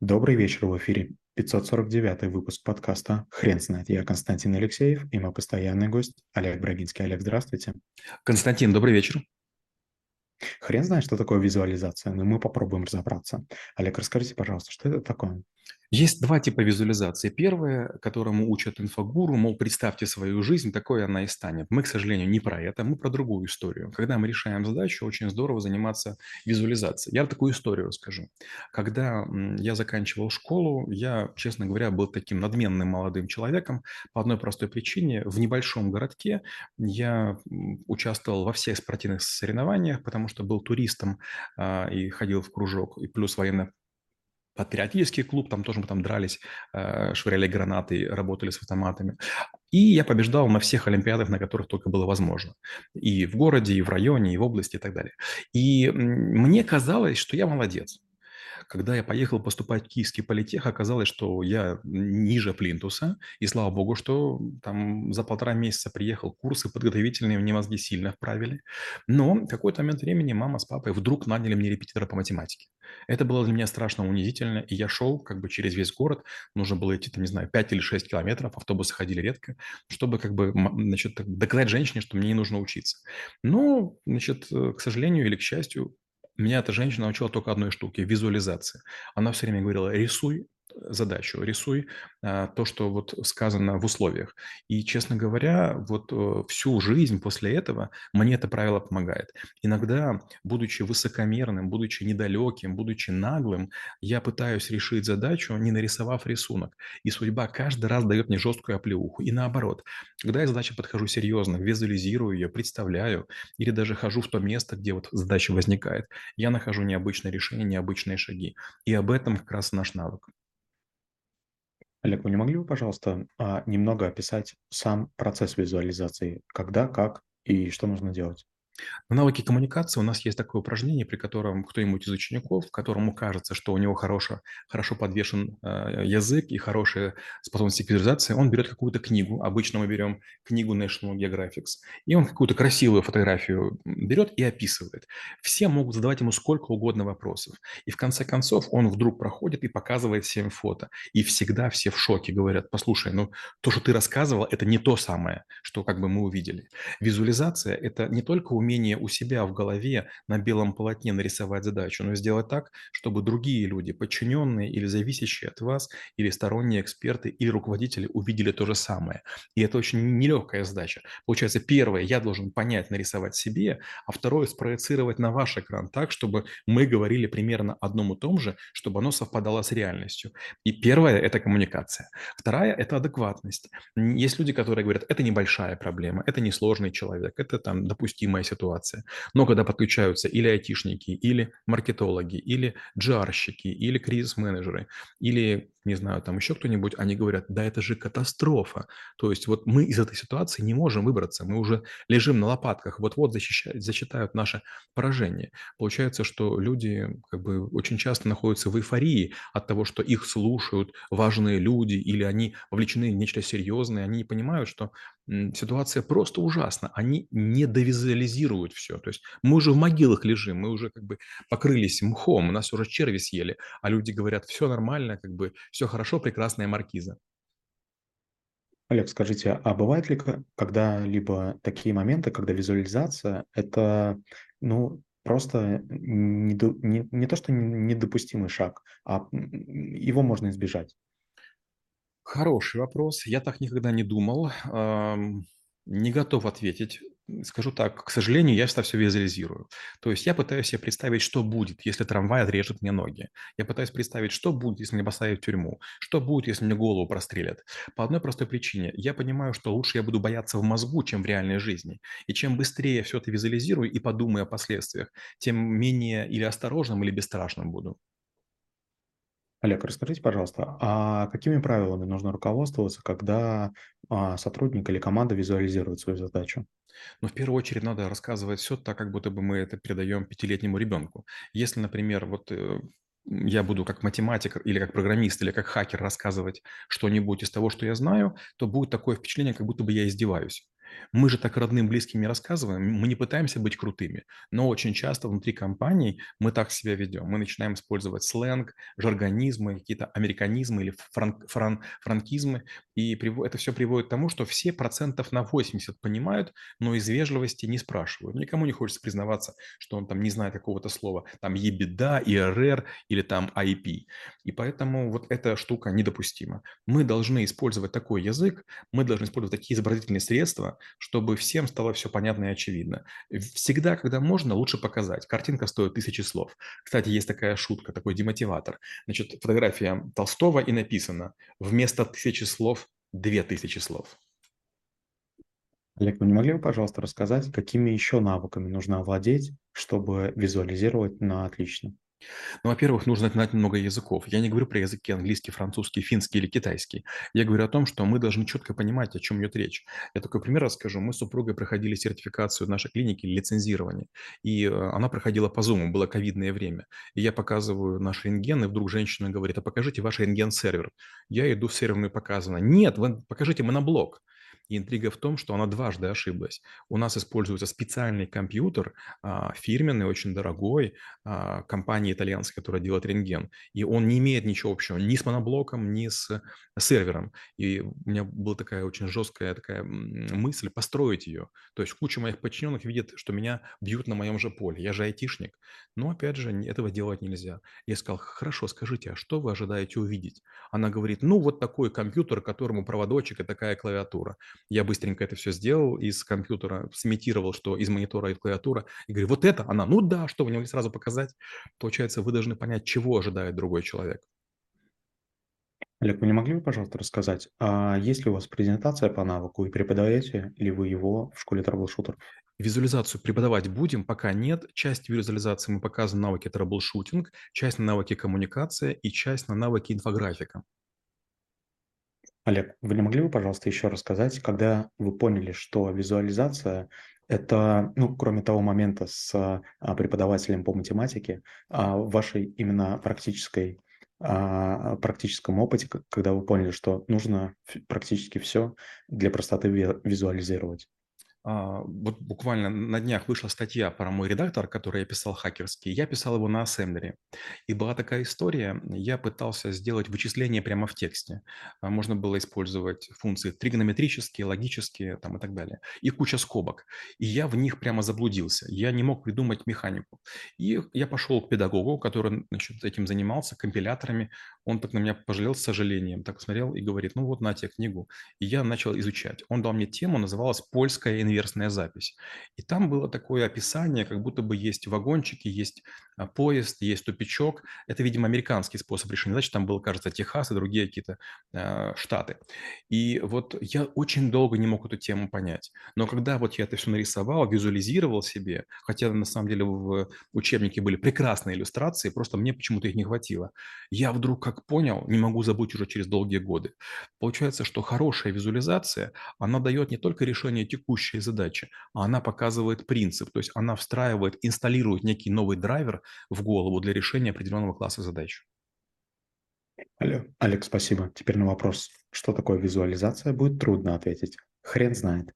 Добрый вечер, в эфире 549 выпуск подкаста «Хрен знает». Я Константин Алексеев и мой постоянный гость Олег Брагинский. Олег, здравствуйте. Константин, добрый вечер. Хрен знает, что такое визуализация, но мы попробуем разобраться. Олег, расскажите, пожалуйста, что это такое? Есть два типа визуализации. Первое, которому учат инфогуру, мол, представьте свою жизнь, такой она и станет. Мы, к сожалению, не про это, мы про другую историю. Когда мы решаем задачу, очень здорово заниматься визуализацией. Я такую историю расскажу. Когда я заканчивал школу, я, честно говоря, был таким надменным молодым человеком по одной простой причине. В небольшом городке я участвовал во всех спортивных соревнованиях, потому что был туристом а, и ходил в кружок, и плюс военно патриотический клуб, там тоже мы там дрались, э, швыряли гранаты, работали с автоматами. И я побеждал на всех олимпиадах, на которых только было возможно. И в городе, и в районе, и в области, и так далее. И мне казалось, что я молодец. Когда я поехал поступать в Киевский политех, оказалось, что я ниже плинтуса, и слава богу, что там за полтора месяца приехал, курсы подготовительные, мне мозги сильно вправили. Но в какой-то момент времени мама с папой вдруг наняли мне репетитора по математике. Это было для меня страшно унизительно, и я шел как бы через весь город, нужно было идти, там, не знаю, 5 или 6 километров, автобусы ходили редко, чтобы как бы, значит, доказать женщине, что мне не нужно учиться. Но, значит, э, к сожалению или к счастью, меня эта женщина научила только одной штуке– визуализации. Она все время говорила, рисуй, задачу, рисуй а, то, что вот сказано в условиях. И, честно говоря, вот э, всю жизнь после этого мне это правило помогает. Иногда, будучи высокомерным, будучи недалеким, будучи наглым, я пытаюсь решить задачу, не нарисовав рисунок. И судьба каждый раз дает мне жесткую оплеуху. И наоборот, когда я задаче подхожу серьезно, визуализирую ее, представляю, или даже хожу в то место, где вот задача возникает, я нахожу необычное решение, необычные шаги. И об этом как раз наш навык. Олег, вы не могли бы, пожалуйста, а, немного описать сам процесс визуализации? Когда, как и что нужно делать? В навыке коммуникации у нас есть такое упражнение, при котором кто-нибудь из учеников, которому кажется, что у него хорошо, хорошо подвешен э, язык и хорошая способность к визуализации, он берет какую-то книгу, обычно мы берем книгу National Geographic, и он какую-то красивую фотографию берет и описывает. Все могут задавать ему сколько угодно вопросов. И в конце концов он вдруг проходит и показывает всем фото. И всегда все в шоке говорят, послушай, ну то, что ты рассказывал, это не то самое, что как бы мы увидели. Визуализация – это не только умение умение у себя в голове на белом полотне нарисовать задачу, но сделать так, чтобы другие люди, подчиненные или зависящие от вас, или сторонние эксперты, или руководители увидели то же самое. И это очень нелегкая задача. Получается, первое, я должен понять, нарисовать себе, а второе, спроецировать на ваш экран так, чтобы мы говорили примерно одном и том же, чтобы оно совпадало с реальностью. И первое – это коммуникация. Вторая – это адекватность. Есть люди, которые говорят, это небольшая проблема, это несложный человек, это там допустимая ситуация ситуация. Но когда подключаются или айтишники, или маркетологи, или джарщики, или кризис-менеджеры, или, не знаю, там еще кто-нибудь, они говорят, да это же катастрофа. То есть вот мы из этой ситуации не можем выбраться, мы уже лежим на лопатках, вот-вот защищают, зачитают наше поражение. Получается, что люди как бы очень часто находятся в эйфории от того, что их слушают важные люди, или они вовлечены в нечто серьезное, они не понимают, что ситуация просто ужасна. Они не довизуализируют все. То есть мы уже в могилах лежим, мы уже как бы покрылись мхом, нас уже черви съели, а люди говорят, все нормально, как бы все хорошо, прекрасная маркиза. Олег, скажите, а бывает ли когда-либо такие моменты, когда визуализация– это, ну, просто не, не, не то, что недопустимый шаг, а его можно избежать? Хороший вопрос. Я так никогда не думал. Не готов ответить. Скажу так, к сожалению, я всегда все визуализирую. То есть я пытаюсь себе представить, что будет, если трамвай отрежет мне ноги. Я пытаюсь представить, что будет, если меня поставят в тюрьму. Что будет, если мне голову прострелят. По одной простой причине. Я понимаю, что лучше я буду бояться в мозгу, чем в реальной жизни. И чем быстрее я все это визуализирую и подумаю о последствиях, тем менее или осторожным, или бесстрашным буду. Олег, расскажите, пожалуйста, а какими правилами нужно руководствоваться, когда а, сотрудник или команда визуализирует свою задачу? Но в первую очередь надо рассказывать все так, как будто бы мы это передаем пятилетнему ребенку. Если, например, вот э, я буду как математик или как программист или как хакер рассказывать что-нибудь из того, что я знаю, то будет такое впечатление, как будто бы я издеваюсь. Мы же так родным, близким не рассказываем, мы не пытаемся быть крутыми, но очень часто внутри компаний мы так себя ведем. Мы начинаем использовать сленг, жаргонизмы, какие-то американизмы или фран, фран, франкизмы, и это все приводит к тому, что все процентов на 80 понимают, но из вежливости не спрашивают. Никому не хочется признаваться, что он там не знает какого-то слова, там ебеда, ИРР или там IP. И поэтому вот эта штука недопустима. Мы должны использовать такой язык, мы должны использовать такие изобразительные средства, чтобы всем стало все понятно и очевидно. Всегда, когда можно, лучше показать. Картинка стоит тысячи слов. Кстати, есть такая шутка, такой демотиватор. Значит, фотография Толстого и написано «Вместо тысячи слов – две тысячи слов». Олег, вы не могли бы, пожалуйста, рассказать, какими еще навыками нужно овладеть, чтобы визуализировать на отлично? Ну, во-первых, нужно знать много языков. Я не говорю про языки английский, французский, финский или китайский. Я говорю о том, что мы должны четко понимать, о чем идет речь. Я такой пример расскажу. Мы с супругой проходили сертификацию в нашей клинике, лицензирование. И э, она проходила по Zoom, было ковидное время. И я показываю наш рентген, и вдруг женщина говорит, а покажите ваш рентген-сервер. Я иду в серверную показано. Нет, вы покажите моноблок. И интрига в том, что она дважды ошиблась. У нас используется специальный компьютер, а, фирменный, очень дорогой, а, компании итальянской, которая делает рентген. И он не имеет ничего общего ни с моноблоком, ни с сервером. И у меня была такая очень жесткая такая мысль построить ее. То есть куча моих подчиненных видит, что меня бьют на моем же поле. Я же айтишник. Но, опять же, этого делать нельзя. Я сказал, хорошо, скажите, а что вы ожидаете увидеть? Она говорит, ну, вот такой компьютер, которому проводочек и такая клавиатура. Я быстренько это все сделал из компьютера, сымитировал, что из монитора и клавиатура, и говорю, вот это она, ну да, что вы не могли сразу показать? Получается, вы должны понять, чего ожидает другой человек. Олег, вы не могли бы, пожалуйста, рассказать, а есть ли у вас презентация по навыку и преподаете ли вы его в школе трэблшутеров? Визуализацию преподавать будем, пока нет. Часть визуализации мы показываем навыки трэблшутинг, часть на навыки коммуникация и часть на навыки инфографика. Олег, вы не могли бы, пожалуйста, еще рассказать, когда вы поняли, что визуализация– это, ну, кроме того момента с а, преподавателем по математике, а, в вашей именно практической а, практическом опыте, когда вы поняли, что нужно практически все для простоты визуализировать? А, вот буквально на днях вышла статья про мой редактор, который я писал хакерский. Я писал его на ассемблере. И была такая история, я пытался сделать вычисления прямо в тексте. А, можно было использовать функции тригонометрические, логические там, и так далее. И куча скобок. И я в них прямо заблудился. Я не мог придумать механику. И я пошел к педагогу, который значит, этим занимался, компиляторами. Он так на меня пожалел с сожалением, так смотрел и говорит, ну вот на тебе книгу. И я начал изучать. Он дал мне тему, называлась «Польская инверсная запись. И там было такое описание, как будто бы есть вагончики, есть а, поезд, есть тупичок. Это, видимо, американский способ решения задач. Там был, кажется, Техас и другие какие-то э, штаты. И вот я очень долго не мог эту тему понять. Но когда вот я это все нарисовал, визуализировал себе, хотя на самом деле в учебнике были прекрасные иллюстрации, просто мне почему-то их не хватило. Я вдруг как понял, не могу забыть уже через долгие годы. Получается, что хорошая визуализация, она дает не только решение текущей задачи, а она показывает принцип, то есть она встраивает, инсталирует некий новый драйвер в голову для решения определенного класса задач. Олег, Олег, спасибо. Теперь на вопрос, что такое визуализация, будет трудно ответить. Хрен знает.